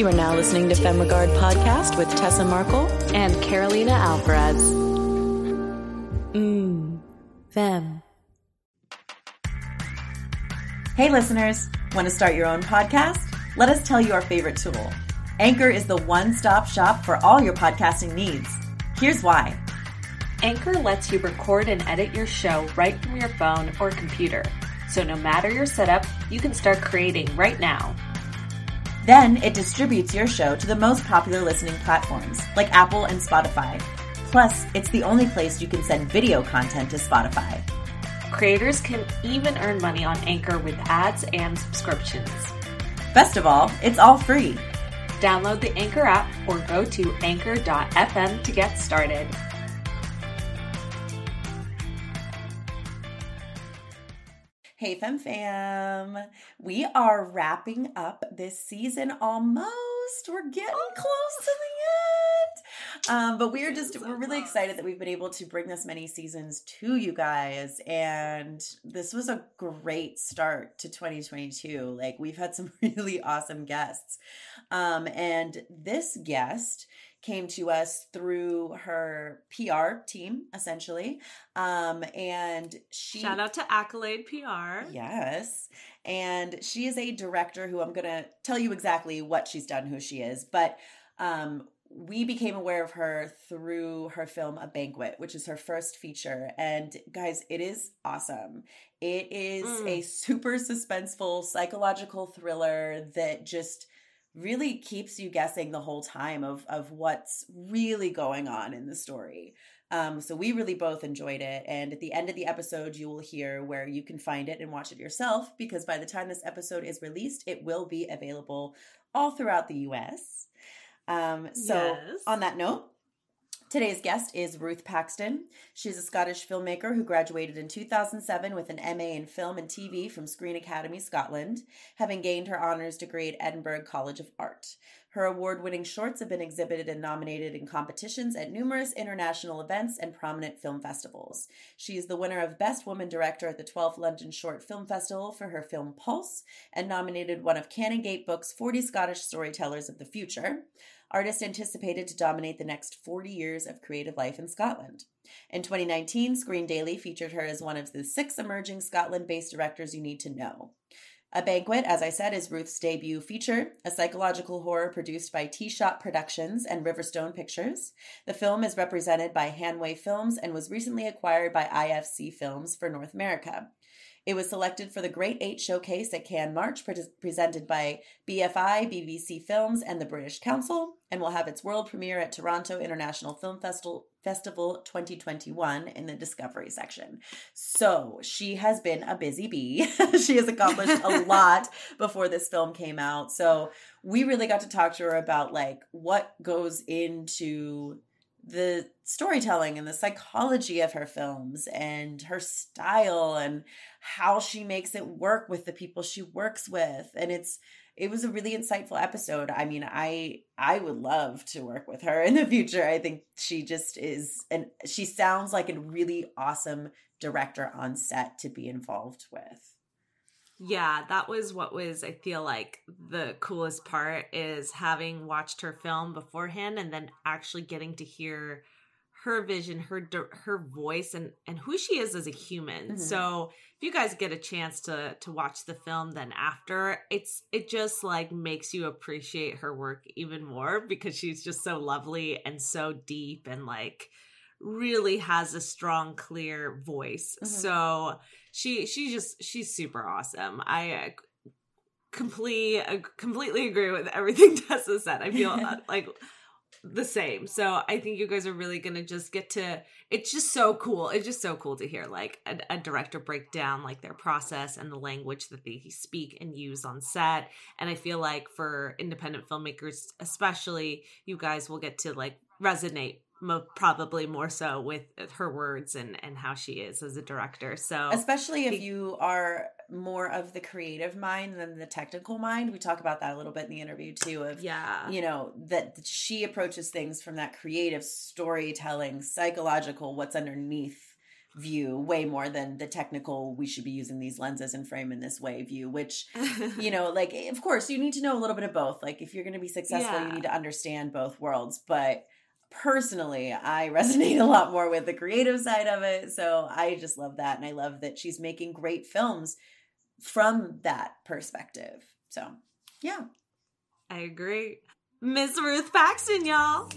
You are now listening to Femme Regard Podcast with Tessa Markle and Carolina Alvarez. Mmm, Fem. Hey, listeners, want to start your own podcast? Let us tell you our favorite tool. Anchor is the one stop shop for all your podcasting needs. Here's why Anchor lets you record and edit your show right from your phone or computer. So no matter your setup, you can start creating right now. Then it distributes your show to the most popular listening platforms like Apple and Spotify. Plus, it's the only place you can send video content to Spotify. Creators can even earn money on Anchor with ads and subscriptions. Best of all, it's all free. Download the Anchor app or go to anchor.fm to get started. Hey, fam, Fam. We are wrapping up this season almost. We're getting close to the end. Um, but we're just, we're really excited that we've been able to bring this many seasons to you guys. And this was a great start to 2022. Like, we've had some really awesome guests. Um, and this guest, came to us through her PR team, essentially. Um, and she shout out to Accolade PR. Yes. And she is a director who I'm gonna tell you exactly what she's done, who she is, but um we became aware of her through her film A Banquet, which is her first feature. And guys, it is awesome. It is mm. a super suspenseful psychological thriller that just really keeps you guessing the whole time of of what's really going on in the story. Um, so we really both enjoyed it, and at the end of the episode, you will hear where you can find it and watch it yourself. Because by the time this episode is released, it will be available all throughout the U.S. Um, so yes. on that note, Today's guest is Ruth Paxton. She's a Scottish filmmaker who graduated in 2007 with an MA in Film and TV from Screen Academy Scotland, having gained her honours degree at Edinburgh College of Art. Her award winning shorts have been exhibited and nominated in competitions at numerous international events and prominent film festivals. She is the winner of Best Woman Director at the 12th London Short Film Festival for her film Pulse and nominated one of Canongate Book's 40 Scottish Storytellers of the Future artist anticipated to dominate the next 40 years of creative life in Scotland. In 2019, Screen Daily featured her as one of the six emerging Scotland based directors you need to know. A Banquet, as I said, is Ruth's debut feature, a psychological horror produced by Tea Shop Productions and Riverstone Pictures. The film is represented by Hanway Films and was recently acquired by IFC Films for North America. It was selected for the Great Eight Showcase at Cannes March, pre- presented by BFI, BBC Films, and the British Council, and will have its world premiere at Toronto International Film Festival, Festival 2021 in the Discovery section. So she has been a busy bee. she has accomplished a lot before this film came out. So we really got to talk to her about like what goes into the storytelling and the psychology of her films and her style and how she makes it work with the people she works with and it's it was a really insightful episode i mean i i would love to work with her in the future i think she just is and she sounds like a really awesome director on set to be involved with yeah, that was what was I feel like the coolest part is having watched her film beforehand and then actually getting to hear her vision, her her voice and and who she is as a human. Mm-hmm. So, if you guys get a chance to to watch the film then after, it's it just like makes you appreciate her work even more because she's just so lovely and so deep and like really has a strong clear voice. Mm-hmm. So, she she just she's super awesome. I uh, completely uh, completely agree with everything Tessa said. I feel uh, like the same. So I think you guys are really gonna just get to. It's just so cool. It's just so cool to hear like a, a, director break down like their process and the language that they speak and use on set. And I feel like for independent filmmakers, especially, you guys will get to like resonate mo- probably more so with uh, her words and and how she is as a director. So especially if you are more of the creative mind than the technical mind. We talk about that a little bit in the interview too. Of yeah, you know that she approaches things from that creative storytelling, psychological, what's underneath view way more than the technical we should be using these lenses and frame in this way view which you know like eh, of course you need to know a little bit of both like if you're going to be successful Yeah. you need to understand both worlds but personally i resonate a lot more with the creative side of it so i just love that and i love that she's making great films from that perspective so yeah I agree. Miss Ruth Paxton, y'all.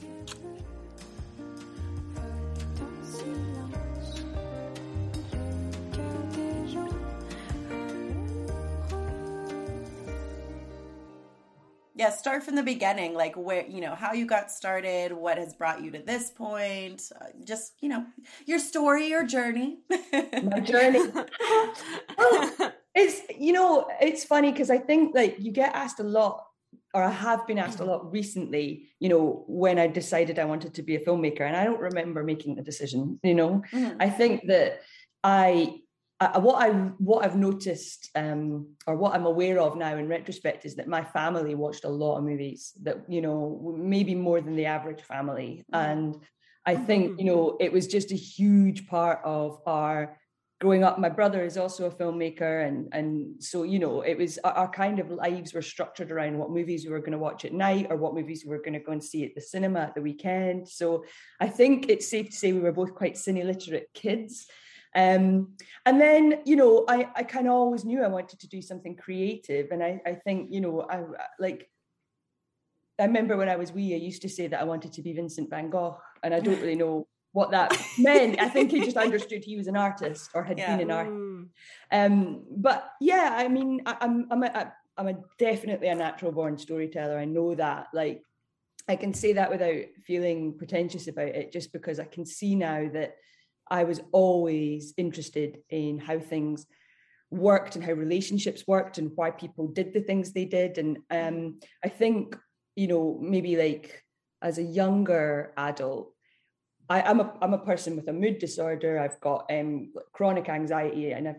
Yeah start from the beginning like where you know how you got started what has brought you to this point uh, just you know your story your journey My journey. It's you know, it's funny because I think like you get asked a lot, or I have been asked a lot recently, you know, when I decided I wanted to be a filmmaker. And I don't remember making the decision, you know. Mhm. I think that I I, what I what I've noticed um, or what I'm aware of now in retrospect is that my family watched a lot of movies that you know maybe more than the average family, Mhm. and I think you know it was just a huge part of our growing up. My brother is also a filmmaker, and and so you know it was our, our kind of lives were structured around what movies we were going to watch at night or what movies we were going to go and see at the cinema at the weekend. So I think it's safe to say we were both quite cine literate kids. Um, and then, you know, I, I kind of always knew I wanted to do something creative. And I, I think, you know, I like, I remember when I was wee, I used to say that I wanted to be Vincent van Gogh. And I don't really know what that meant. I think he just understood he was an artist or had Yeah. been an artist. Mm. Um, but yeah, I mean, I, I'm I'm a, I'm a definitely a natural born storyteller. I know that. Like, I can say that without feeling pretentious about it, just because I can see now that I was always interested in how things worked and how relationships worked and why people did the things they did. And um, I think you know maybe like as a younger adult I, I'm a I'm a person with a mood disorder. I've got um, chronic anxiety, and I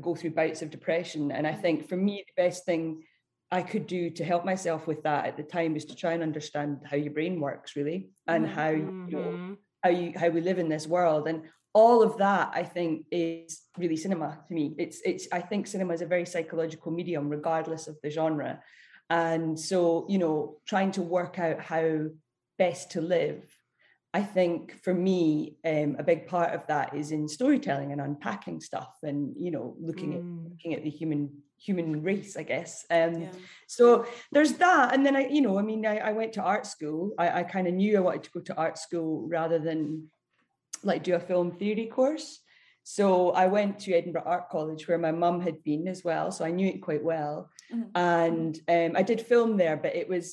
go through bouts of depression. And I think for me, the best thing I could do to help myself with that at the time is to try and understand how your brain works, really, and Mhm. how you know Mhm. How you how we live in this world. And all of that i think is really cinema to me. It's it's i think cinema is a very psychological medium regardless of the genre. And so you know trying to work out how best to live i think for me um, a big part of that is in storytelling and unpacking stuff and you know looking at Mm. looking at the human human race i guess. Um Yeah. so there's that. And then i you know i mean i, I went to art school. I, I kind of knew i wanted to go to art school rather than like do a film theory course. So i went to edinburgh art college where my mum had been as well so i knew it quite well. Mhm. and um, i did film there but it was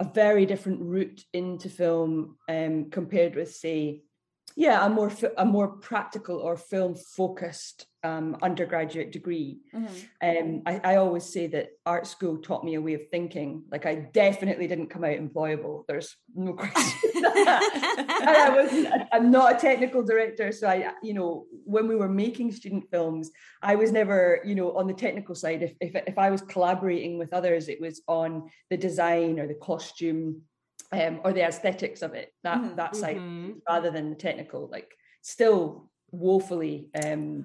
a very different route into film um, compared with say yeah a more a more practical or film focused um, undergraduate degree Mhm. um, I, I always say that art school taught me a way of thinking. Like I definitely didn't come out employable. There's no question. I wasn't. I'm not a technical director, so I, you know, when we were making student films, I was never, you know, on the technical side. If if if I was collaborating with others, it was on the design or the costume, um, or the aesthetics of it. That Mhm. that side Mhm. rather than the technical. Like still woefully um,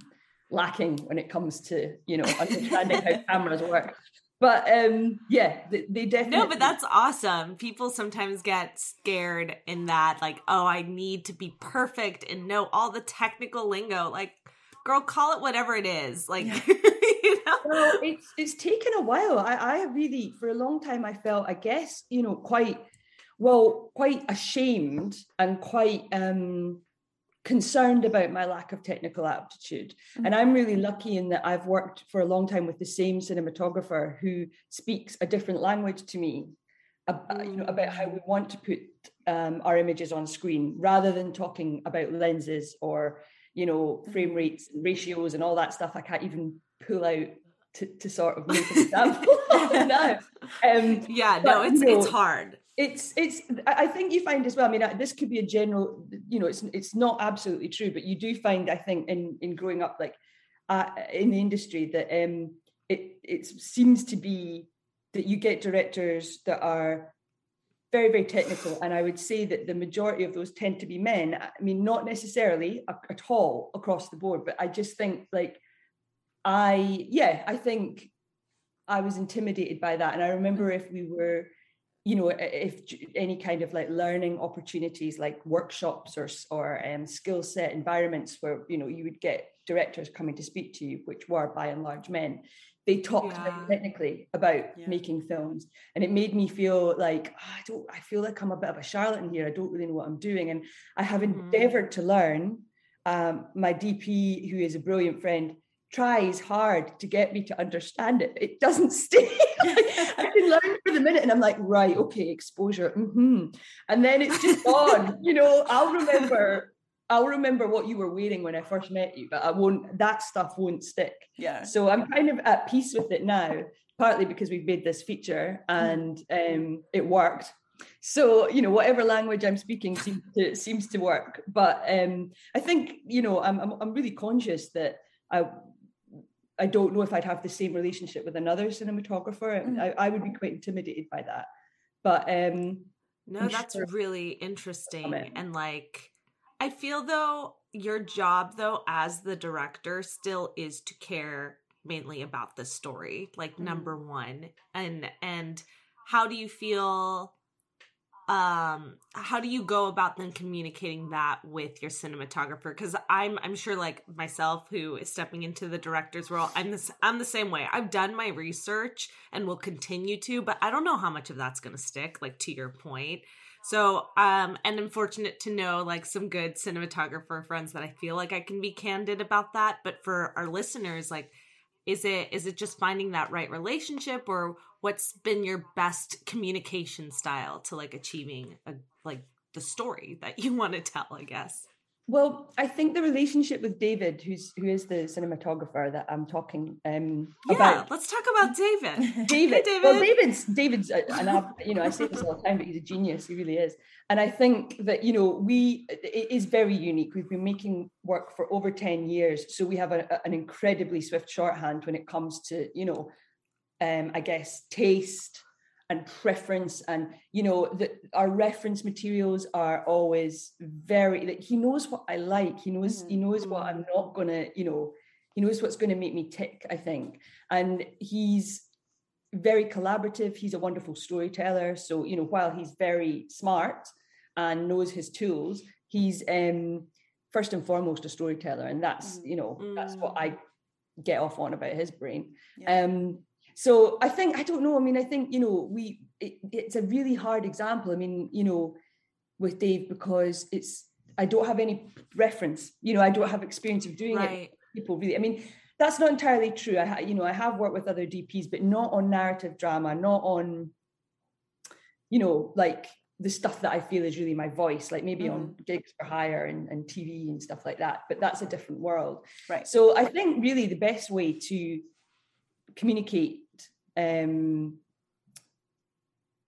lacking when it comes to you know understanding how cameras work. But um, yeah, they, they definitely. No, but that's awesome. People sometimes get scared in that, like, oh, I need to be perfect and know all the technical lingo. Like, girl, call it whatever it is. Like, Yeah. you know? well, it's it's taken a while. I, I really, for a long time, I felt, I guess, you know, quite well, quite ashamed and quite um concerned about my lack of technical aptitude. And I'm really lucky in that I've worked for a long time with the same cinematographer who speaks a different language to me. ab- you know, about how we want to put um, our images on screen rather than talking about lenses or you know frame rates and ratios and all that stuff i can't even pull out to, to sort of make an example of now um, yeah, no, it's know, it's hard. It's it's I think you find as well. I mean, this could be a general, you know, it's it's not absolutely true, but you do find, I think, in in growing up, like uh, in the industry, that um, it it seems to be that you get directors that are very very technical and i would say that the majority of those tend to be men i mean not necessarily at all across the board but i just think like i yeah i think i was intimidated by that and i remember if we were you know if any kind of like learning opportunities like workshops or or um, skill set environments where you know you would get directors coming to speak to you which were by and large men they talked yeah. technically about yeah. making films and it made me feel like oh, i don't i feel like i'm a bit of a charlatan here i don't really know what i'm doing and i have mm-hmm. endeavored to learn um, my dp who is a brilliant friend tries hard to get me to understand it it doesn't stay i can learn for the minute and i'm like right okay exposure mm-hmm. and then it's just gone you know i'll remember I'll remember what you were wearing when I first met you, but I won't, that stuff won't stick. Yeah. So I'm kind of at peace with it now, partly because we've made this feature and um, it worked. So, you know, whatever language I'm speaking seems to, seems to work. But um, I think, you know, I'm, I'm, I'm really conscious that I, I don't know if I'd have the same relationship with another cinematographer. Mm. I, I would be quite intimidated by that. But um, no, I'm that's sure really interesting. And like, I feel though your job though as the director still is to care mainly about the story, like mm-hmm. number 1. And and how do you feel um how do you go about then communicating that with your cinematographer because i'm i'm sure like myself who is stepping into the director's role i'm this i'm the same way i've done my research and will continue to but i don't know how much of that's going to stick like to your point so, um, and I'm fortunate to know like some good cinematographer friends that I feel like I can be candid about that. But for our listeners, like, is it is it just finding that right relationship, or what's been your best communication style to like achieving a like the story that you want to tell? I guess. Well, I think the relationship with David, who's who is the cinematographer that I'm talking um, yeah, about. let's talk about David. David, hey, David. Well, David's David's, and I, you know, I say this all the time, but he's a genius. He really is. And I think that you know, we it is very unique. We've been making work for over ten years, so we have a, an incredibly swift shorthand when it comes to you know, um, I guess taste and preference and you know that our reference materials are always very like he knows what i like he knows mm-hmm. he knows what i'm not gonna you know he knows what's going to make me tick i think and he's very collaborative he's a wonderful storyteller so you know while he's very smart and knows his tools he's um first and foremost a storyteller and that's mm-hmm. you know mm-hmm. that's what i mm. get off on about his brain yeah. um so i think i don't know i mean i think you know we it, it's a really hard example i mean you know with dave because it's i don't have any reference you know i don't have experience of doing right. it people really i mean that's not entirely true i you know i have worked with other dps but not on narrative drama not on you know like the stuff that i feel is really my voice like maybe mm. on gigs for hire and, and tv and stuff like that but that's a different world right so i think really the best way to communicate um,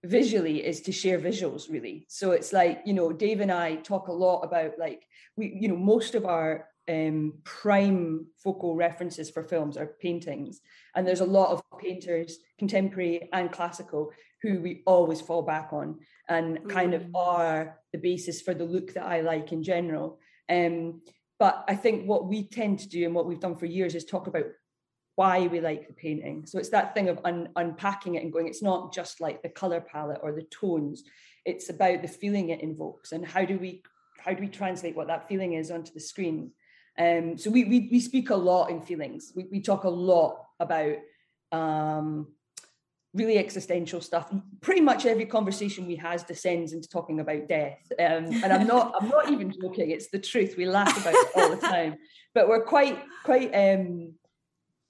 visually is to share visuals really. So it's like you know dave and i talk a lot about like we you know most of our um, prime focal references for films are paintings. And there's a lot of painters contemporary and classical who we always fall back on and kind of mm. are the basis for the look that i like in general. Um, but i think what we tend to do and what we've done for years is talk about why we like the painting. So it's that thing of un- unpacking it and going, it's not just like the color palette or the tones. It's about the feeling it invokes and how do we how do we translate what that feeling is onto the screen. Um, so we, we we speak a lot in feelings. We we talk a lot about um, really existential stuff. Pretty much every conversation we has descends into talking about death. Um, and I'm not I'm not even joking. It's the truth. We laugh about it all the time. But we're quite quite um,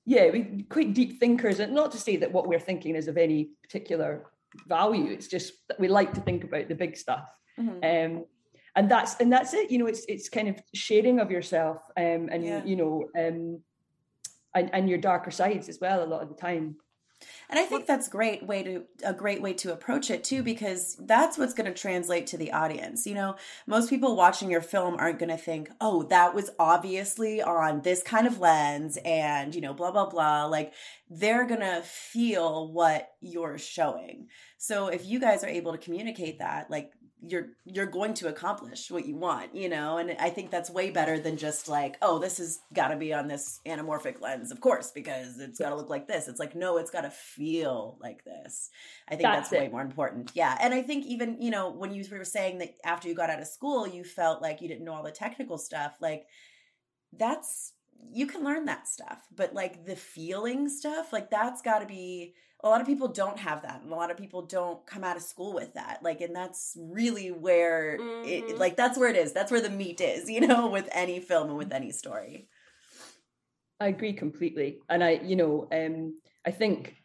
yeah, we quite deep thinkers, and not to say that what we're thinking is of any particular value. It's just that we like to think about the big stuff. Mm-hmm. Um, and that's and that's it. You know, it's it's kind of sharing of yourself, um, and yeah. you know, um, and and your darker sides as well. A lot of the time. And I think that's great way to a great way to approach it too because that's what's going to translate to the audience. You know, most people watching your film aren't going to think, "Oh, that was obviously on this kind of lens and, you know, blah blah blah." Like they're going to feel what you're showing. So if you guys are able to communicate that, like you're you're going to accomplish what you want you know? And i think that's way better than just like oh this has got to be on this anamorphic lens of course because it's got to look like this. It's like no it's got to feel like this. I think that's, that's way more important. Yeah and i think even you know when you were saying that after you got out of school you felt like you didn't know all the technical stuff like that's you can learn that stuff but like the feeling stuff like that's got to be a lot of people don't have that and a lot of people don't come out of school with that like and that's really where mm-hmm. it like that's where it is that's where the meat is you know with any film and with any story i agree completely and i you know um i think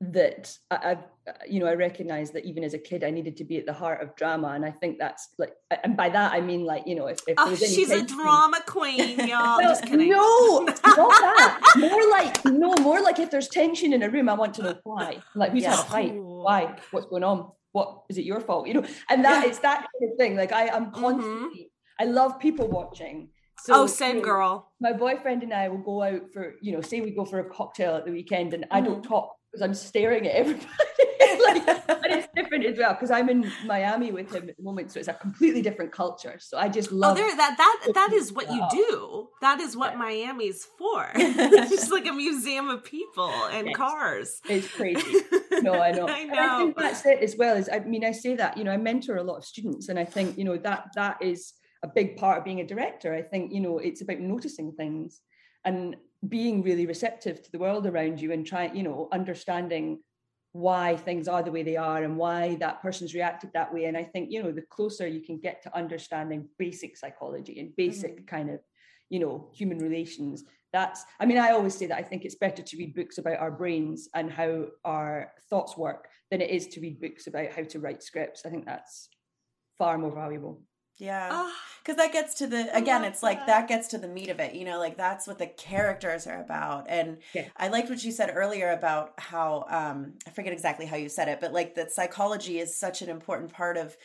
that I, have you know I recognize that even as a kid I needed to be at the heart of drama and I think that's like and by that I mean like you know if, if oh, she's a drama queen y'all just kidding no not that more like no more like if there's tension in a room I want to know why like who's yeah. had a fight why what's going on what is it your fault you know and that yeah. it's that kind of thing like I am mm-hmm. constantly mm-hmm. I love people watching so, oh, same you know, girl. My boyfriend and I will go out for, you know, say we go for a cocktail at the weekend and mm-hmm. I don't mm-hmm. talk because I'm staring at everybody. like, and it's different as well because I'm in Miami with him at the moment, so it's a completely different culture. So I just oh, love. Oh, there that that that is what you do. That is what yeah. Miami's for. it's just like a museum of people and yes. cars. It's crazy. No, I know. I know. I think that's it as well. As I mean, I say that you know I mentor a lot of students, and I think you know that that is a big part of being a director. I think you know it's about noticing things and being really receptive to the world around you and trying, you know, understanding why things are the way they are and why that person's reacted that way. And I think, you know, the closer you can get to understanding basic psychology and basic mm-hmm. kind of, you know, human relations, that's, I mean, I always say that I think it's better to read books about our brains and how our thoughts work than it is to read books about how to write scripts. I think that's far more valuable. Yeah. Because that gets to the, again, it's like that gets to the meat of it, you know, like that's what the characters are about. And yeah. I liked what you said earlier about how, um, I forget exactly how you said it, but like that psychology is such an important part of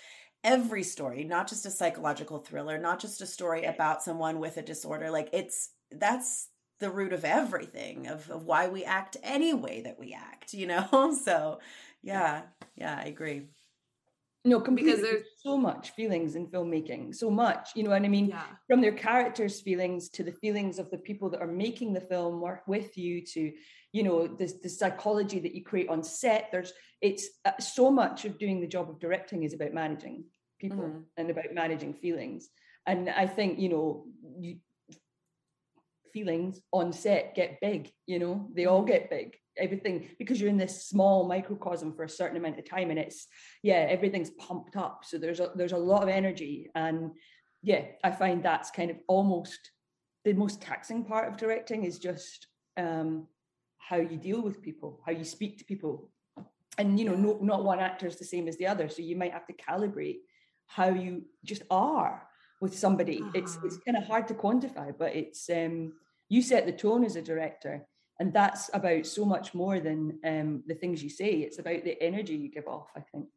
every story, not just a psychological thriller, not just a story about someone with a disorder. Like it's, that's the root of everything, of, of why we act any way that we act, you know? So yeah, yeah, I agree. No, completely. Because there's so much feelings in filmmaking, so much, you know what I mean? Yeah. From their characters' feelings to the feelings of the people that are making the film work with you to, you know, the, the psychology that you create on set. There's, it's uh, so much of doing the job of directing is about managing people mm-hmm. and about managing feelings. And I think, you know, you, feelings on set get big, you know, they all mm-hmm. get big everything because you're in this small microcosm for a certain amount of time and it's yeah everything's pumped up. So there's a there's a lot of energy and yeah i find that's kind of almost the most taxing part of directing is just um how you deal with people how you speak to people. And you know no, not one actor is the same as the other. So you might have to calibrate how you just are with somebody. Uh-huh. it's it's kind of hard to quantify but it's um you set the tone as a director and that's about so much more than um, the things you say. It's about the energy you give off i think.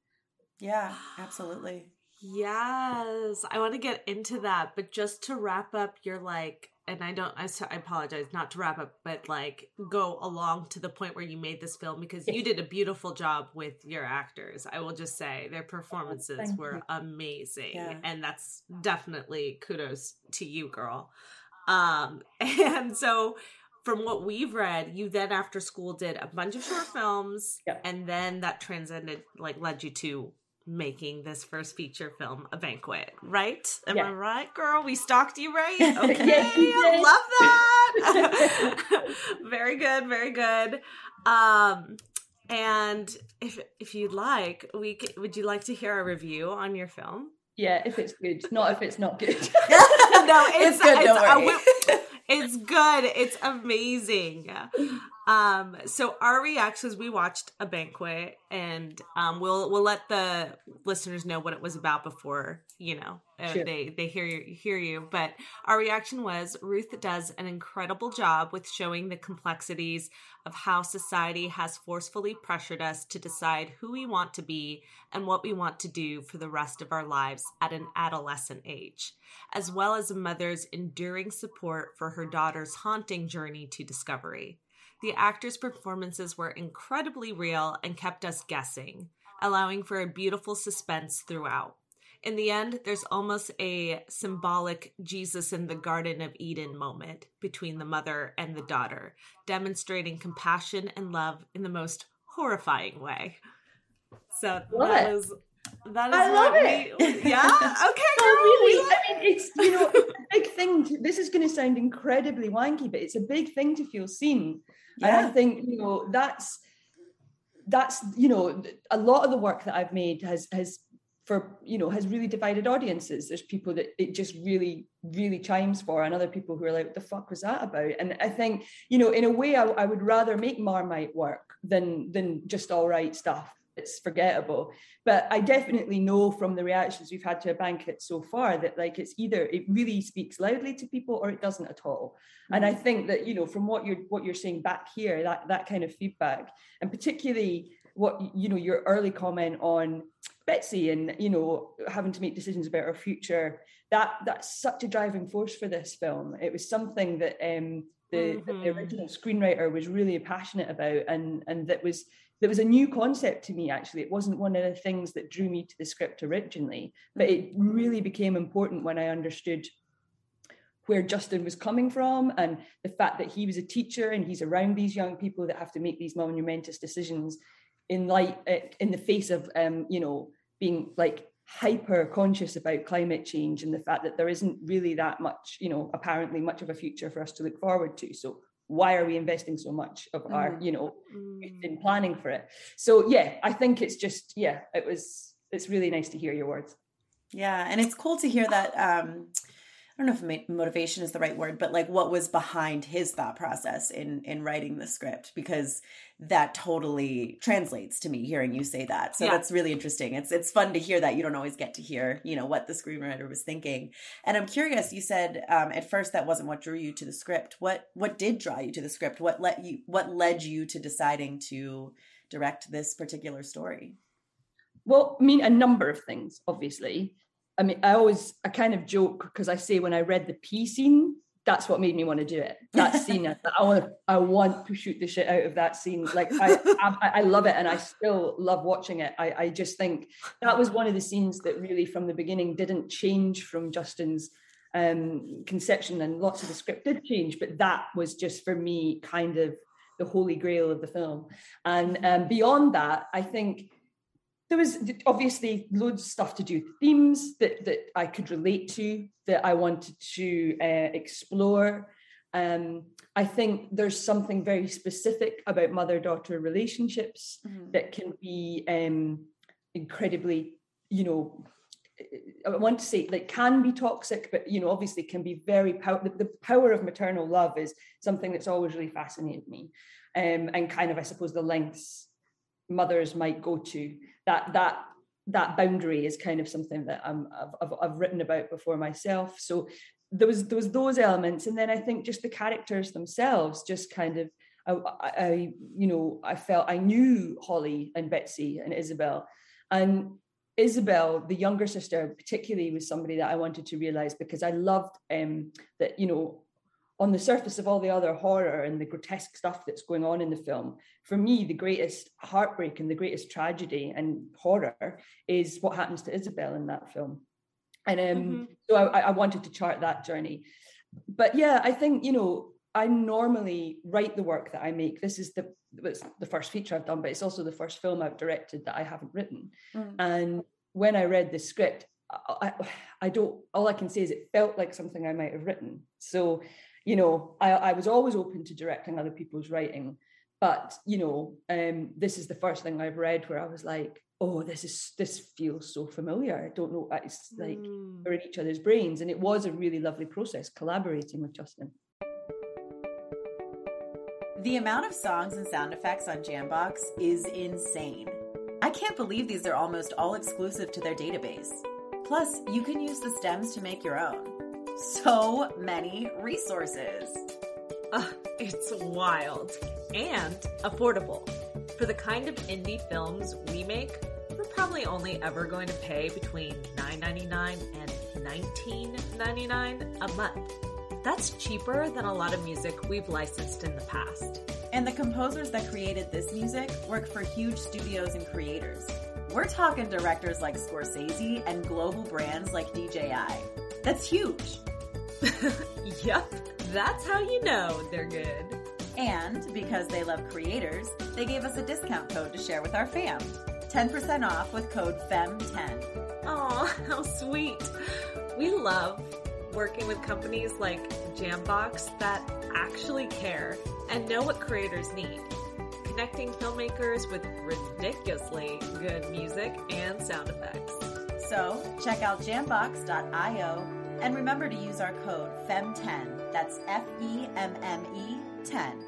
Yeah absolutely. Yes i want to get into that but just to wrap up your like and i don't I, I apologize not to wrap up but like go along to the point where you made this film because you did a beautiful job with your actors. I will just say their performances were you. amazing yeah. and that's definitely kudos to you girl. Um and so from what we've read, you then after school did a bunch of short films, yeah. and then that transcended, like, led you to making this first feature film, A Banquet, right? Am yeah. I right, girl? We stalked you, right? Okay, yes, love that. very good, very good. Um, and if if you'd like, we would you like to hear a review on your film? Yeah, if it's good, not if it's not good. no, it's, it's good. It's, don't worry. Uh, it's good. It's amazing. Um, so our reactions, we watched a banquet and um, we'll we'll let the listeners know what it was about before you know uh, Sure. they they hear you hear you. But our reaction was Ruth does an incredible job with showing the complexities of how society has forcefully pressured us to decide who we want to be and what we want to do for the rest of our lives at an adolescent age, as well as a mother's enduring support for her daughter's haunting journey to discovery. The actors' performances were incredibly real and kept us guessing, allowing for a beautiful suspense throughout. In the end, there's almost a symbolic Jesus in the Garden of Eden moment between the mother and the daughter, demonstrating compassion and love in the most horrifying way. So Love that it. was that is I love we- it. yeah. Okay. Girl, really? I mean, it's you know, a big thing. To, this is going to sound incredibly wanky, but it's a big thing to feel seen. And I think you know that's that's you know a lot of the work that I've made has has for you know has really divided audiences. There's people that it just really really chimes for, and other people who are like, "What the fuck was that about?" And I think you know, in a way, I, I would rather make Marmite work than than just all right stuff. It's forgettable but I definitely know from the reactions we've had to a banquet so far that like it's either it really speaks loudly to people or it doesn't at all. And I think that you know from what you're what you're saying back here that that kind of feedback and particularly what you know your early comment on Betsy and you know having to make decisions about her future that that's such a driving force for this film. It was something that um the, the Mhm. original screenwriter was really passionate about and and that was there was a new concept to me actually. It wasn't one of the things that drew me to the script originally but it really became important when i understood where justin was coming from and the fact that he was a teacher and he's around these young people that have to make these monumentous decisions in light eh, in the face of um you know being like hyper conscious about climate change and the fact that there isn't really that much you know apparently much of a future for us to look forward to. So why are we investing so much of our Mhm. you know Mm. in planning for it. So yeah, I think it's just yeah, it was it's really nice to hear your words. Yeah, and it's cool to hear that. Um, I don't know if motivation is the right word, but like what was behind his thought process in in writing the script, because that totally translates to me hearing you say that. So Yeah. that's really interesting. It's it's fun to hear that. You don't always get to hear, you know, what the screenwriter was thinking. And I'm curious. You said um, at first that wasn't what drew you to the script. What what did draw you to the script? What let you what led you to deciding to direct this particular story? Well, I mean a number of things, obviously. I mean, I always I kind of joke because I say when I read the P scene, that's what made me want to do it. That scene, I, I want to, I want to shoot the shit out of that scene. Like I, I, I love it, and I still love watching it. I, I just think that was one of the scenes that really, from the beginning, didn't change from Justin's um, conception, and lots of the script did change, but that was just for me kind of the holy grail of the film. And um, beyond that, I think there was obviously loads of stuff to do themes that that I could relate to that I wanted to uh, explore. Um, I think there's something very specific about mother-daughter relationships that can be um, incredibly, you know, I want to say like can be toxic, but you know, obviously can be very power. The, the power of maternal love is something that's always really fascinated me, um, and kind of I suppose the lengths mothers might go to that that that boundary is kind of something that I'm, I've, I've, written about before myself. So there was there was those elements, and then I think just the characters themselves, just kind of I, I, I you know I felt I knew Holly and Betsy and Isabel, and Isabel, the younger sister, particularly was somebody that I wanted to realize because I loved um, that you know on the surface of all the other horror and the grotesque stuff that's going on in the film, for me, the greatest heartbreak and the greatest tragedy and horror is what happens to Isabel in that film. And um, Mhm. so I, I wanted to chart that journey. But yeah, I think, you know, I normally write the work that I make. This is the the first feature I've done, but it's also the first film I've directed that I haven't written. Mm. And when I read the script, I, I, I don't. All I can say is it felt like something I might have written. So, you know, I, I was always open to directing other people's writing, but you know, um, this is the first thing I've read where I was like, oh, this is this feels so familiar. I don't know. It's like Mm. we're in each other's brains, and it was a really lovely process collaborating with Justin. The amount of songs and sound effects on Jambox is insane. I can't believe these are almost all exclusive to their database. Plus, you can use the stems to make your own. So many resources. Uh, it's wild and affordable. For the kind of indie films we make, we're probably only ever going to pay between $9.99 and $19.99 a month. That's cheaper than a lot of music we've licensed in the past. And the composers that created this music work for huge studios and creators. We're talking directors like Scorsese and global brands like DJI. That's huge. yep, that's how you know they're good. And because they love creators, they gave us a discount code to share with our fam. 10% off with code FEMME10. Aw, how sweet. We love working with companies like Jambox that actually care and know what creators need. Connecting filmmakers with ridiculously good music and sound effects. So check out jambox.io and remember to use our code FEMME10. That's F E M M E 10.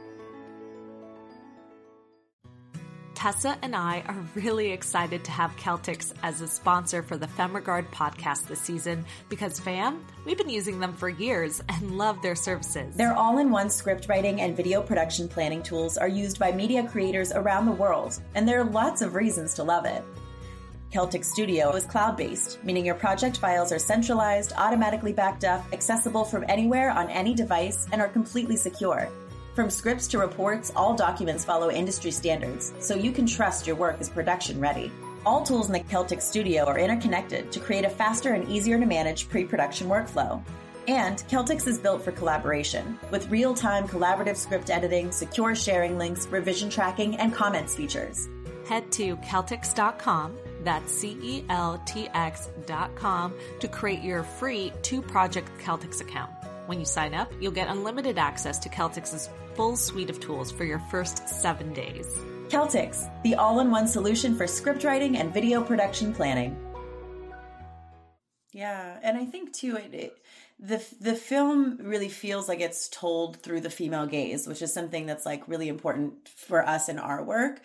Tessa and I are really excited to have Celtx as a sponsor for the Femme Regard podcast this season because, fam, we've been using them for years and love their services. Their all in one script writing and video production planning tools are used by media creators around the world, and there are lots of reasons to love it. Celtx Studio is cloud based, meaning your project files are centralized, automatically backed up, accessible from anywhere on any device, and are completely secure. From scripts to reports, all documents follow industry standards, so you can trust your work is production ready. All tools in the Celtx Studio are interconnected to create a faster and easier to manage pre production workflow. And Celtx is built for collaboration, with real time collaborative script editing, secure sharing links, revision tracking, and comments features. Head to Celtx.com, that's C E L T X.com, to create your free two project Celtx account. When you sign up, you'll get unlimited access to Celtx' full suite of tools for your first seven days. Celtx, the all in one solution for script writing and video production planning. Yeah, and I think too, it, it the the film really feels like it's told through the female gaze, which is something that's like really important for us in our work.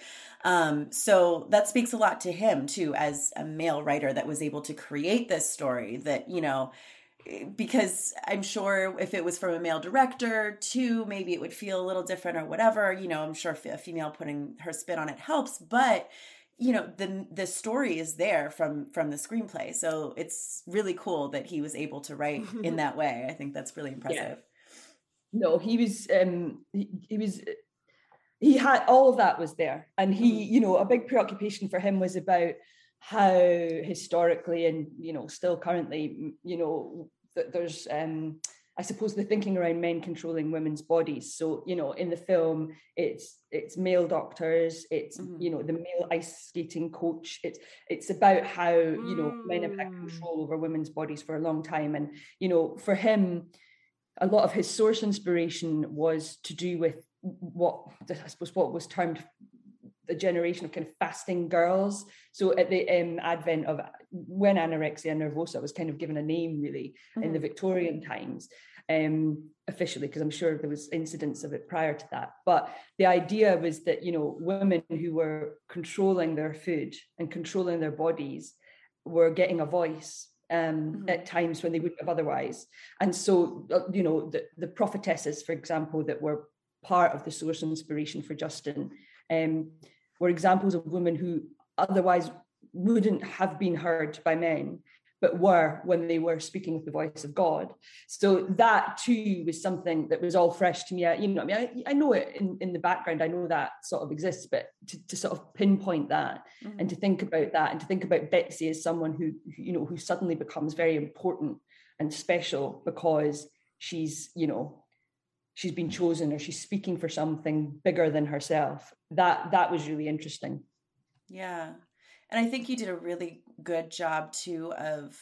Um, so that speaks a lot to him too, as a male writer that was able to create this story. That you know, because I'm sure if it was from a male director too, maybe it would feel a little different or whatever. You know, I'm sure a female putting her spin on it helps, but you know the the story is there from from the screenplay so it's really cool that he was able to write in that way i think that's really impressive yeah. no he was um he, he was he had all of that was there and he mm-hmm. you know a big preoccupation for him was about how historically and you know still currently you know that there's um I suppose the thinking around men controlling women's bodies. So, you know, in the film, it's it's male doctors, it's mm-hmm. you know, the male ice skating coach. It's it's about how, you know, mm. men have had mm. control over women's bodies for a long time. And, you know, for him, a lot of his source inspiration was to do with what I suppose what was termed the generation of kind of fasting girls. So at the um, advent of when anorexia nervosa was kind of given a name really mm-hmm. in the mm-hmm. Victorian times, um, officially, because I'm sure there was incidents of it prior to that. But the idea was that, you know, women who were controlling their food and controlling their bodies were getting a voice um, mm-hmm. at times when they wouldn't have otherwise. And so, uh, you know, the, the prophetesses, for example, that were part of the source inspiration for Justin um, were examples of women who otherwise wouldn't have been heard by men but were when they were speaking with the voice of God. So that too was something that was all fresh to me. You know, I mean, I, I know it in, in the background, I know that sort of exists, but to, to sort of pinpoint that mm-hmm. and to think about that and to think about Betsy as someone who, you know, who suddenly becomes very important and special because she's, you know, she's been chosen or she's speaking for something bigger than herself. That that was really interesting. Yeah. And I think you did a really good job too of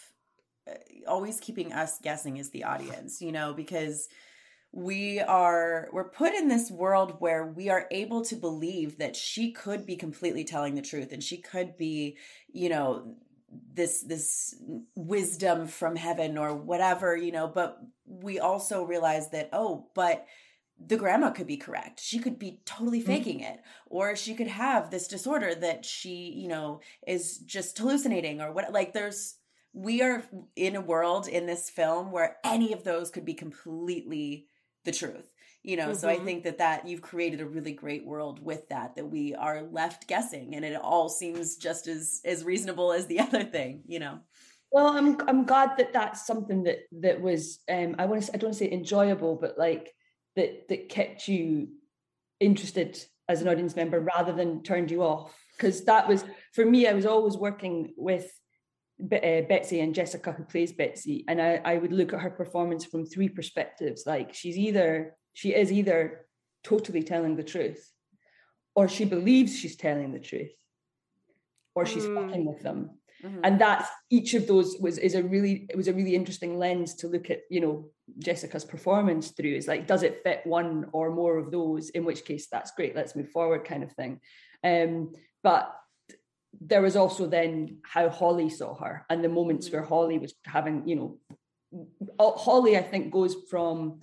uh, always keeping us guessing as the audience, you know, because we are we're put in this world where we are able to believe that she could be completely telling the truth and she could be, you know, this this wisdom from heaven or whatever, you know, but we also realize that oh, but the grandma could be correct. She could be totally Mm-hmm. faking it. Or she could have this disorder that she, you know, is just hallucinating or what like there's we are in a world in this film where any of those could be completely the truth. You know, so I Mhm. think that that you've created a really great world with that that we are left guessing and it all seems just as as reasonable as the other thing, you know. Well, I'm I'm glad that that's something that that was um I want to I don't want to say enjoyable, but like that that kept you interested as an audience member rather than turned you off because that was for me. I was always working with uh, Betsy and Jessica who plays Betsy, and I I would look at her performance from three perspectives. Like she's either she is either totally telling the truth, or she believes she's telling the truth, or she's Mm. fucking with them Mhm. and that's each of those was is a really it was a really interesting lens to look at you know jessica's performance through is like does it fit one or more of those in which case that's great let's move forward kind of thing um but there was also then how holly saw her and the moments Mhm. where holly was having you know holly i think goes from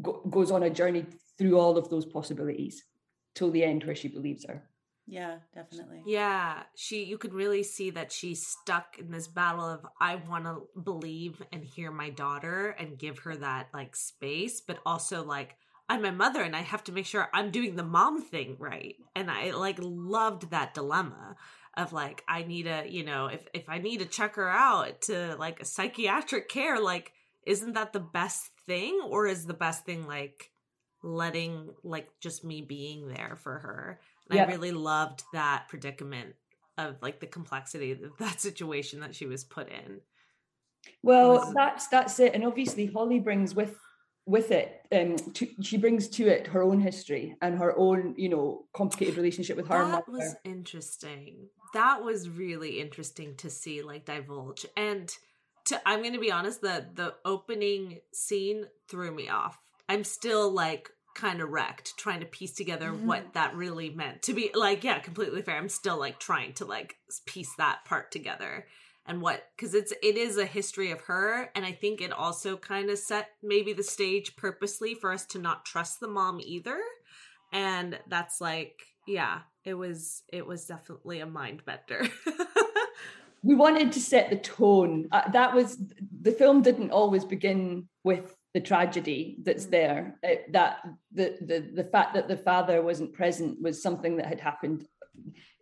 go, goes on a journey through all of those possibilities till the end where she believes her Yeah, definitely. Yeah, she you could really see that she's stuck in this battle of I want to believe and hear my daughter and give her that like space, but also like I'm my mother and I have to make sure I'm doing the mom thing right. And I like loved that dilemma of like I need a, you know, if if I need to check her out to like a psychiatric care, like isn't that the best thing or is the best thing like letting like just me being there for her? And Yeah. I really loved that predicament of like the complexity of that situation that she was put in. Well, was- that's that's it, and obviously Holly brings with with it. Um, to, she brings to it her own history and her own, you know, complicated relationship with her mother. that mother. was interesting. That was really interesting to see like divulge. And to I'm gonna be honest, the the opening scene threw me off. I'm still like kind of wrecked trying to piece together Mhm. what that really meant to be like yeah completely fair i'm still like trying to like piece that part together and what because it's it is a history of her and i think it also kind of set maybe the stage purposely for us to not trust the mom either and that's like yeah it was it was definitely a mind bender we wanted to set the tone. Uh, that was the film didn't always begin with the tragedy that's Mm. there. It- that the, the the fact that the father wasn't present was something that had happened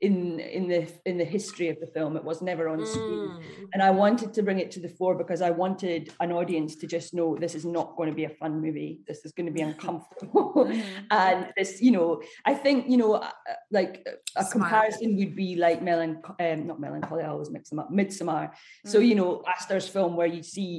in in the in the history of the film. It was never on screen. Mm. and I wanted to bring it to the fore because I wanted an audience to just know this is not going to be a fun movie. This is going to be uncomfortable. Mhm. and this, you know, I think, you know, uh, uh, like a- a Smart. comparison would be like Melancholy, um, not Melancholy, I always mix them up, Midsommar. So, Mhm. you know, Aster's film where you see,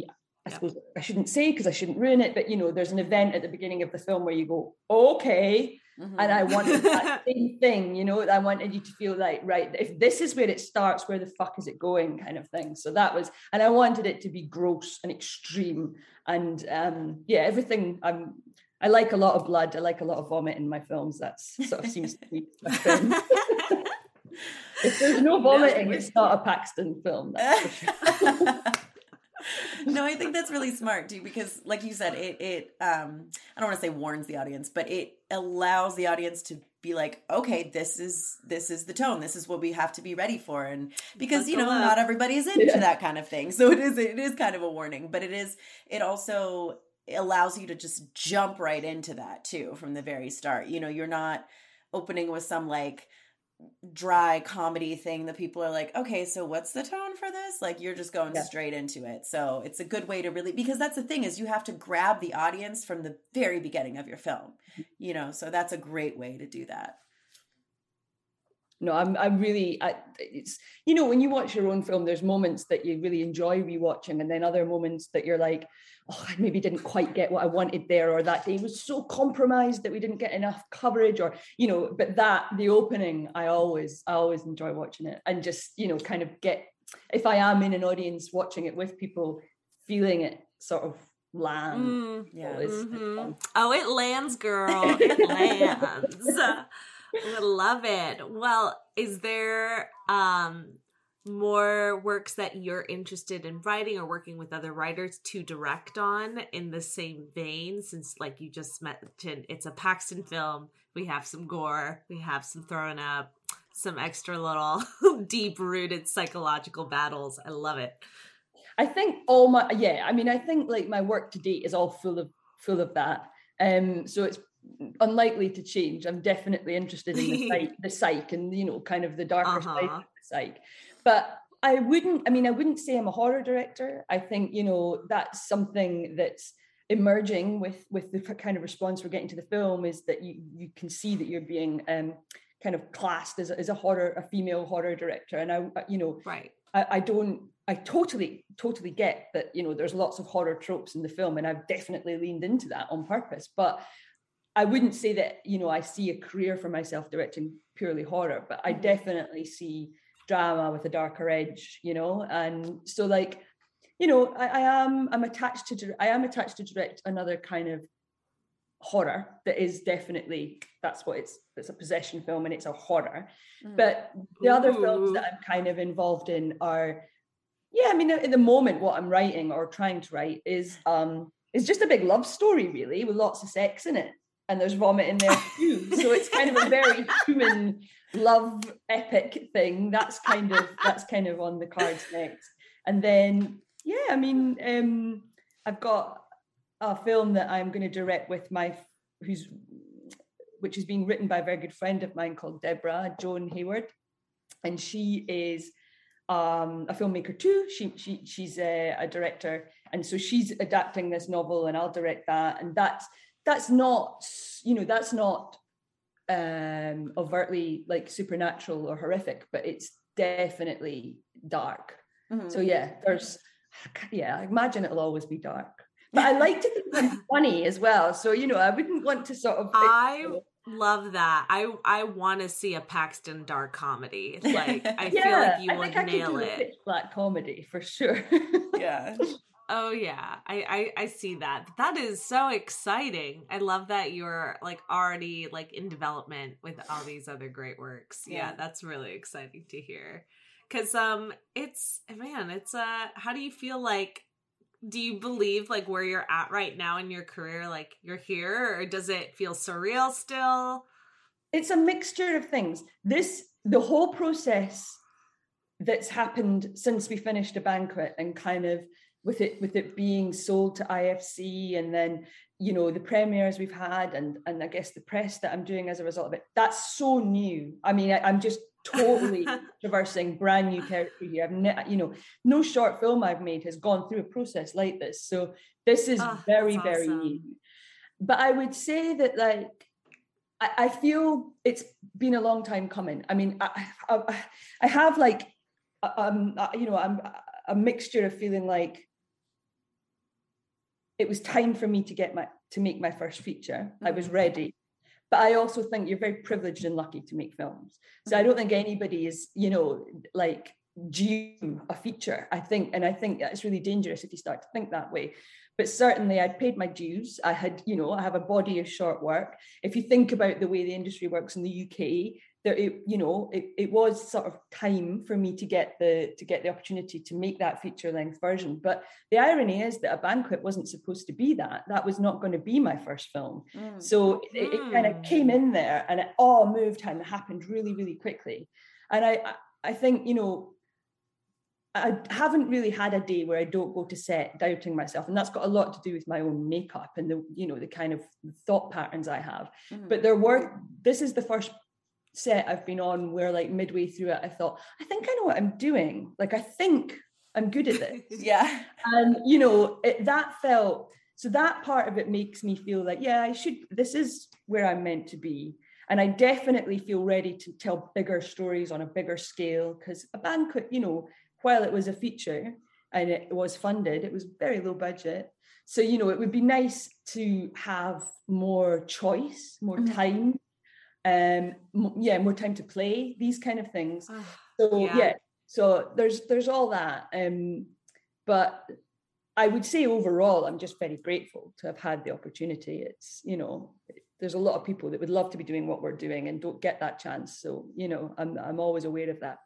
I Yeah. suppose I shouldn't say because I shouldn't ruin it, but, you know, there's an event at the beginning of the film where you go, okay, Mhm. and I wanted that same thing, you know. I wanted you to feel like, right, if this is where it starts, where the fuck is it going, kind of thing. So that was, and I wanted it to be gross and extreme, and um, yeah, everything. I'm, I like a lot of blood. I like a lot of vomit in my films. That sort of seems to be. my thing. if there's no vomiting, it's not a Paxton film. That's for sure. no, I think that's really smart too, because like you said, it it um I don't want to say warns the audience, but it allows the audience to be like, okay, this is this is the tone, this is what we have to be ready for, and because you know not everybody is into Yeah. that kind of thing, so it is it is kind of a warning, but it is it also allows you to just jump right into that too from the very start. You know, you're not opening with some like dry comedy thing that people are like, okay, so what's the tone for this? Like you're just going Yeah. straight into it. So it's a good way to really because that's the thing is you have to grab the audience from the very beginning of your film. Mm-hmm. You know, so that's a great way to do that. No i'm i'm really I, it's you know when you watch your own film there's moments that you really enjoy rewatching and then other moments that you're like oh i maybe didn't quite get what i wanted there or that day was so compromised that we didn't get enough coverage or you know but that the opening i always i always enjoy watching it and just you know kind of get if i am in an audience watching it with people feeling it sort of land Mm. Yeah. Mhm. Oh, it lands, girl. It lands. I love it. Well, is there um more works that you're interested in writing or working with other writers to direct on in the same vein since like you just mentioned it's a paxton film. We have some gore. We have some throwing up some extra little deep rooted psychological battles. I love it. I think all my yeah i mean i think like my work to date is all full of full of that. Um so it's unlikely to change. I'm definitely interested in the psych, the psych and you know kind of the darker uh-huh. side of the psych. But I wouldn't, I mean, I wouldn't say I'm a horror director. I think, you know, that's something that's emerging with with the kind of response we're getting to the film is that you you can see that you're being um kind of classed as a, as a horror a female horror director. And i you know right. I, I don't i totally totally get that you know there's lots of horror tropes in the film and i've definitely leaned into that on purpose. But i wouldn't say that you know i see a career for myself directing purely horror but i mm-hmm. definitely see drama with a darker edge, you know. And so like, you know, I, I am I'm attached to I am attached to direct another kind of horror that is definitely that's what it's it's a possession film and it's a horror. Mm. But the Ooh. other films that I'm kind of involved in are yeah, I mean at the moment what I'm writing or trying to write is um is just a big love story really with lots of sex in it and there's vomit in there too. so it's kind of a very human love epic thing. That's kind of that's kind of on the cards next. And then yeah, I mean, um, I've got a film that I'm going to direct with my who's which is being written by a very good friend of mine called Deborah Joan Hayward, and she is um, a filmmaker too. She she she's a, a director, and so she's adapting this novel, and I'll direct that, and that's that's not you know that's not um overtly like supernatural or horrific but it's definitely dark. Mm-hmm. so yeah there's yeah i imagine it'll always be dark. But i like to think funny as well. So you know i wouldn't want to sort of i love that. I i want to see a paxton dark comedy. Like i yeah, feel like you I would nail it. Black comedy for sure. Yeah Oh yeah, I, I I see that. That is so exciting. I love that you're like already like in development with all these other great works. Yeah, yeah that's really exciting to hear. Cuz um it's man, it's uh how do you feel like do you believe like where you're at right now in your career like you're here or does it feel surreal still? It's a mixture of things. This the whole process that's happened since we finished a banquet and kind of with it with it being sold to IFC and then you know the premieres we've had and and I guess the press that I'm doing as a result of it that's so new. I mean I, am just totally traversing brand new territory here. I've ne- you know no short film I've made has gone through a process like this. So this is oh, very very new. But I would say that like I, I, feel it's been a long time coming. I mean I, I, I have like um you know I'm a mixture of feeling like it was time for me to get my to make my first feature. Mm-hmm. I was mm-hmm. ready. But I also think you're very privileged and lucky to make films. So I don't think anybody is, you know, like due a feature. I think, and I think it's really dangerous if you start to think that way. But certainly I'd paid my dues. I had, you know, I have a body of short work. If you think about the way the industry works in the UK, there it, you know it, it was sort of time for me to get the to get the opportunity to make that feature length version but the irony is that a banquet wasn't supposed to be that that was not going to be my first film mm. so it, it, kind of mm. came in there and it all moved and happened really really quickly and i i think you know I haven't really had a day where I don't go to set doubting myself, and that's got a lot to do with my own makeup and the you know the kind of thought patterns I have. Mm. But there were this is the first set I've been on where like midway through it, I thought, I think I know what I'm doing. Like I think I'm good at this. yeah. And you know, it, that felt so that part of it makes me feel like, yeah, I should this is where I'm meant to be. And I definitely feel ready to tell bigger stories on a bigger scale because a banquet, you know, while it was a feature and it was funded, it was very low budget. So, you know, it would be nice to have more choice, more mm-hmm. time um yeah more time to play these kind of things oh, so yeah. yeah. so there's there's all that um but i would say overall i'm just very grateful to have had the opportunity it's you know there's a lot of people that would love to be doing what we're doing and don't get that chance so you know i'm i'm always aware of that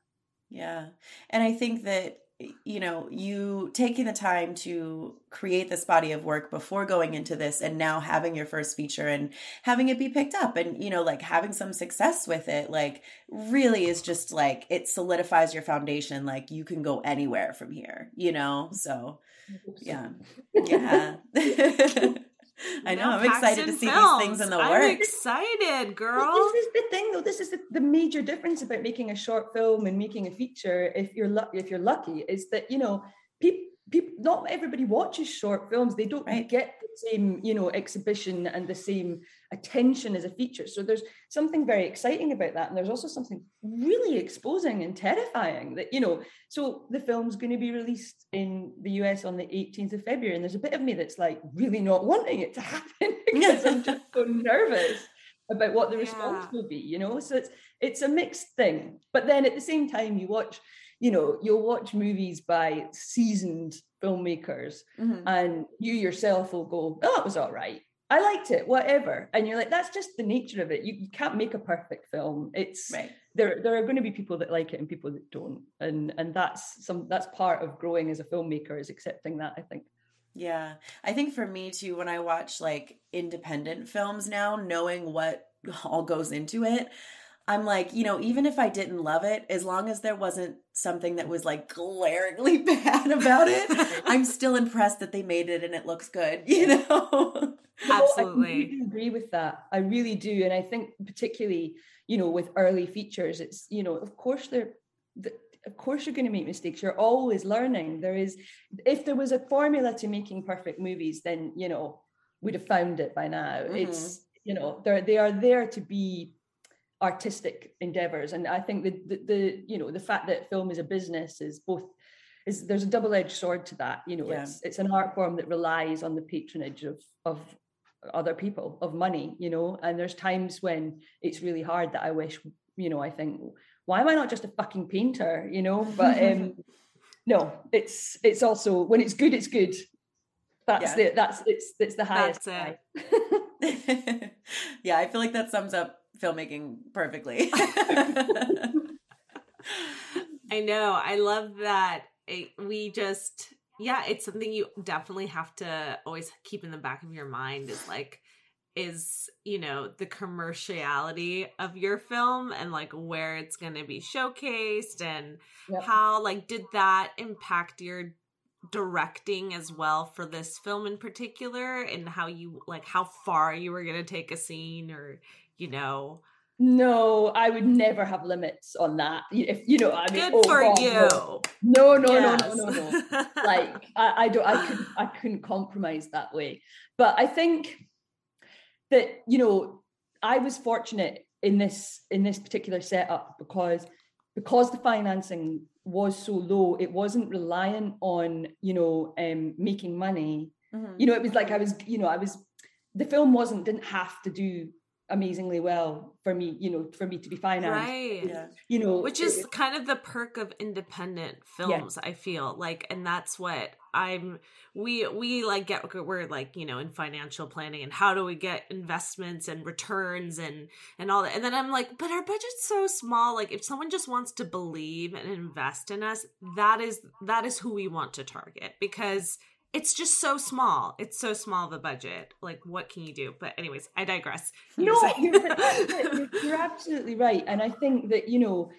Yeah. And I think that you know, you taking the time to create this body of work before going into this and now having your first feature and having it be picked up and, you know, like having some success with it, like really is just like it solidifies your foundation. Like you can go anywhere from here, you know? So, yeah. Yeah. I know. I'm excited to see films. these things in the work. I'm excited, girl. this is the thing, though. This is the, the major difference about making a short film and making a feature. If you're lucky, if you're lucky, is that you know people. People, not everybody watches short films. They don't right. get the same, you know, exhibition and the same attention as a feature. So there's something very exciting about that. And there's also something really exposing and terrifying that, you know, so the film's going to be released in the US on the 18th of February. And there's a bit of me that's like really not wanting it to happen because I'm just so nervous about what the response yeah. will be, you know? So it's it's a mixed thing. But then at the same time, you watch, you know, you'll watch movies by seasoned filmmakers mm-hmm. and you yourself will go, oh, that was all right I liked it, whatever. And you're like, that's just the nature of it. You, you can't make a perfect film. It's right. there. There are going to be people that like it and people that don't, and and that's some that's part of growing as a filmmaker is accepting that. I think. Yeah, I think for me too, when I watch like independent films now, knowing what all goes into it, I'm like, you know, even if I didn't love it, as long as there wasn't something that was like glaringly bad about it, I'm still impressed that they made it and it looks good, you know? Absolutely. I really agree with that. I really do. And I think particularly, you know, with early features, it's, you know, of course they're of course you're going to make mistakes. You're always learning. There is if there was a formula to making perfect movies, then you know, we'd have found it by now. Mm-hmm. It's you know, they're they are there to be artistic endeavors. And I think the, the the you know, the fact that film is a business is both is there's a double-edged sword to that. You know, yeah. it's it's an art form that relies on the patronage of of other people of money you know and there's times when it's really hard that i wish you know i think why am i not just a fucking painter you know but um no it's it's also when it's good it's good that's yeah. the that's it's it's the highest that's it. yeah i feel like that sums up filmmaking perfectly i know i love that it, we just yeah, it's something you definitely have to always keep in the back of your mind is like is you know the commerciality of your film and like where it's going to be showcased and yep. how like did that impact your directing as well for this film in particular and how you like how far you were going to take a scene or you know no, I would never have limits on that. If you know, I mean, good oh, for God, you. No, no, yes. no, no, no, no. like I, I don't, I couldn't, I couldn't compromise that way. But I think that you know, I was fortunate in this in this particular setup because because the financing was so low, it wasn't reliant on you know um, making money. Mm-hmm. You know, it was like I was, you know, I was. The film wasn't didn't have to do amazingly well for me you know for me to be financed right yeah. you know which is it, kind of the perk of independent films yeah. i feel like and that's what i'm we we like get we're like you know in financial planning and how do we get investments and returns and and all that and then i'm like but our budget's so small like if someone just wants to believe and invest in us that is that is who we want to target because it's just so small. It's so small of a budget. Like, what can you do? But, anyways, I digress. You no, you're, you're, you're, absolutely right. And I think that, you know,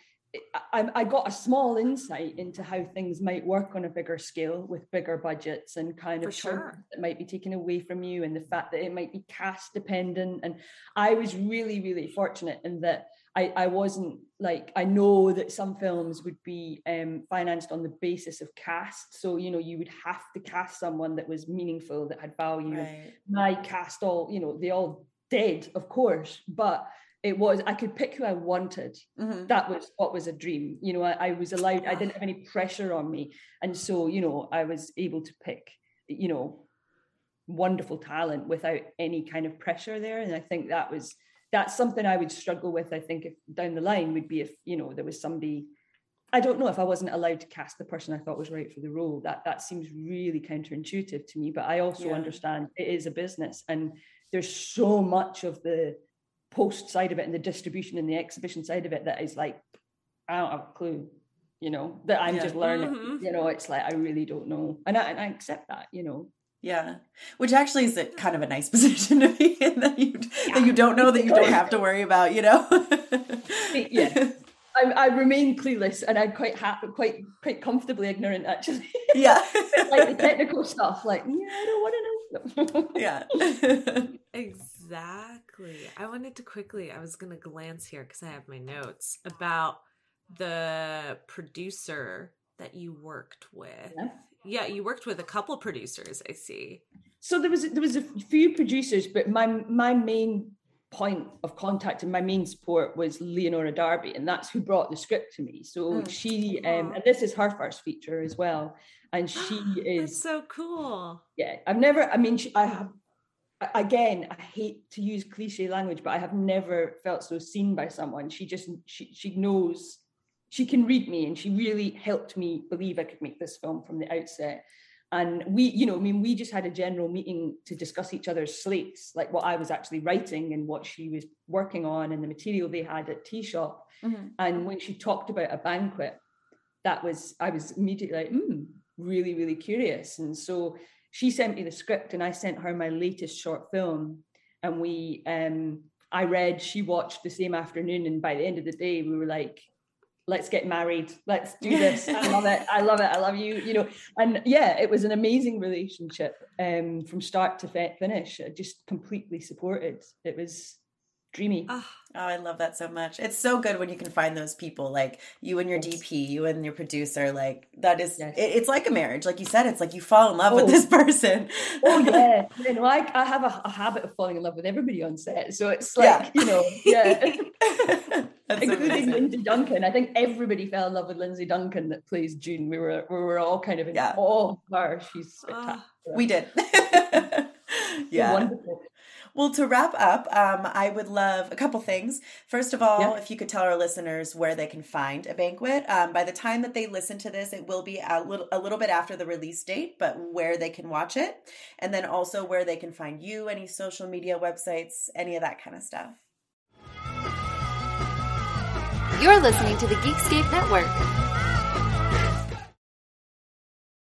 I, I got a small insight into how things might work on a bigger scale with bigger budgets and kind of sure. that might be taken away from you and the fact that it might be cast dependent. And I was really, really fortunate in that I, I wasn't like I know that some films would be um, financed on the basis of cast. So you know you would have to cast someone that was meaningful, that had value. Right. My cast all you know they all dead, of course, but it was I could pick who I wanted. Mm-hmm. That was what was a dream. You know, I, I was allowed. I didn't have any pressure on me, and so you know I was able to pick. You know, wonderful talent without any kind of pressure there, and I think that was that's something I would struggle with. I think if down the line would be if you know there was somebody. I don't know if I wasn't allowed to cast the person I thought was right for the role. That that seems really counterintuitive to me. But I also yeah. understand it is a business, and there's so much of the post side of it and the distribution and the exhibition side of it that is like I don't have a clue. you know, that I'm Yeah. just learning. Mhm. You know, it's like I really don't know, and I, and I accept that. You know, Yeah, which actually is a kind of a nice position to be in that you Yeah. that you don't know that you don't have to worry about. You know. Yeah. I, I remain clueless, and I'm quite happy, quite quite comfortably ignorant actually. yeah. like the technical stuff, like yeah, I don't want to know. yeah. Exactly. I wanted to quickly, I was going to glance here because I have my notes about the producer that you worked with. Yeah. Yeah, you worked with a couple producers, I see. so there was there was a few producers, but my my main point of contact and my main support was Leonora Darby, and that's who brought the script to me. So Mm. she um, and this is her first feature as well, and she is so cool. yeah. I've never. I mean, she, I have. Again, I hate to use cliche language, but I have never felt so seen by someone. She just she she knows she can read me, and she really helped me believe I could make this film from the outset. And we you know i mean we just had a general meeting to discuss each other's slates like what i was actually writing and what she was working on and the material they had at tea shop. Mhm. and when she talked about a banquet that was i was immediately like mm, really really curious. And so she sent me the script and i sent her my latest short film. And we um i read she watched the same afternoon and by the end of the day we were like let's get married let's do this. I love it i love it i love you you know. And yeah it was an amazing relationship um from start to finish I just completely supported. It was dreamy Ah, Oh, I love that so much. It's so good when you can find those people like you and your Yes. DP, you and your producer. Like that is, Yes. it, it's like a marriage. Like you said, it's like you fall in love with Oh. this person. oh yeah you know I, I have a, a habit of falling in love with everybody on set so it's Yeah. like you know yeah including. Lindsay Duncan. I think everybody fell in love with Lindsay Duncan that plays June. We were we were all kind of in Yeah. awe of her. She's ah. We did. Yeah. wonderful. Well, to wrap up, um, I would love a couple things. First of all, Yeah. if you could tell our listeners where they can find a banquet. Um, by the time that they listen to this, it will be a little, a little bit after the release date, but where they can watch it. And then also where they can find you, any social media websites, any of that kind of stuff. You're listening to the Geekscape Network.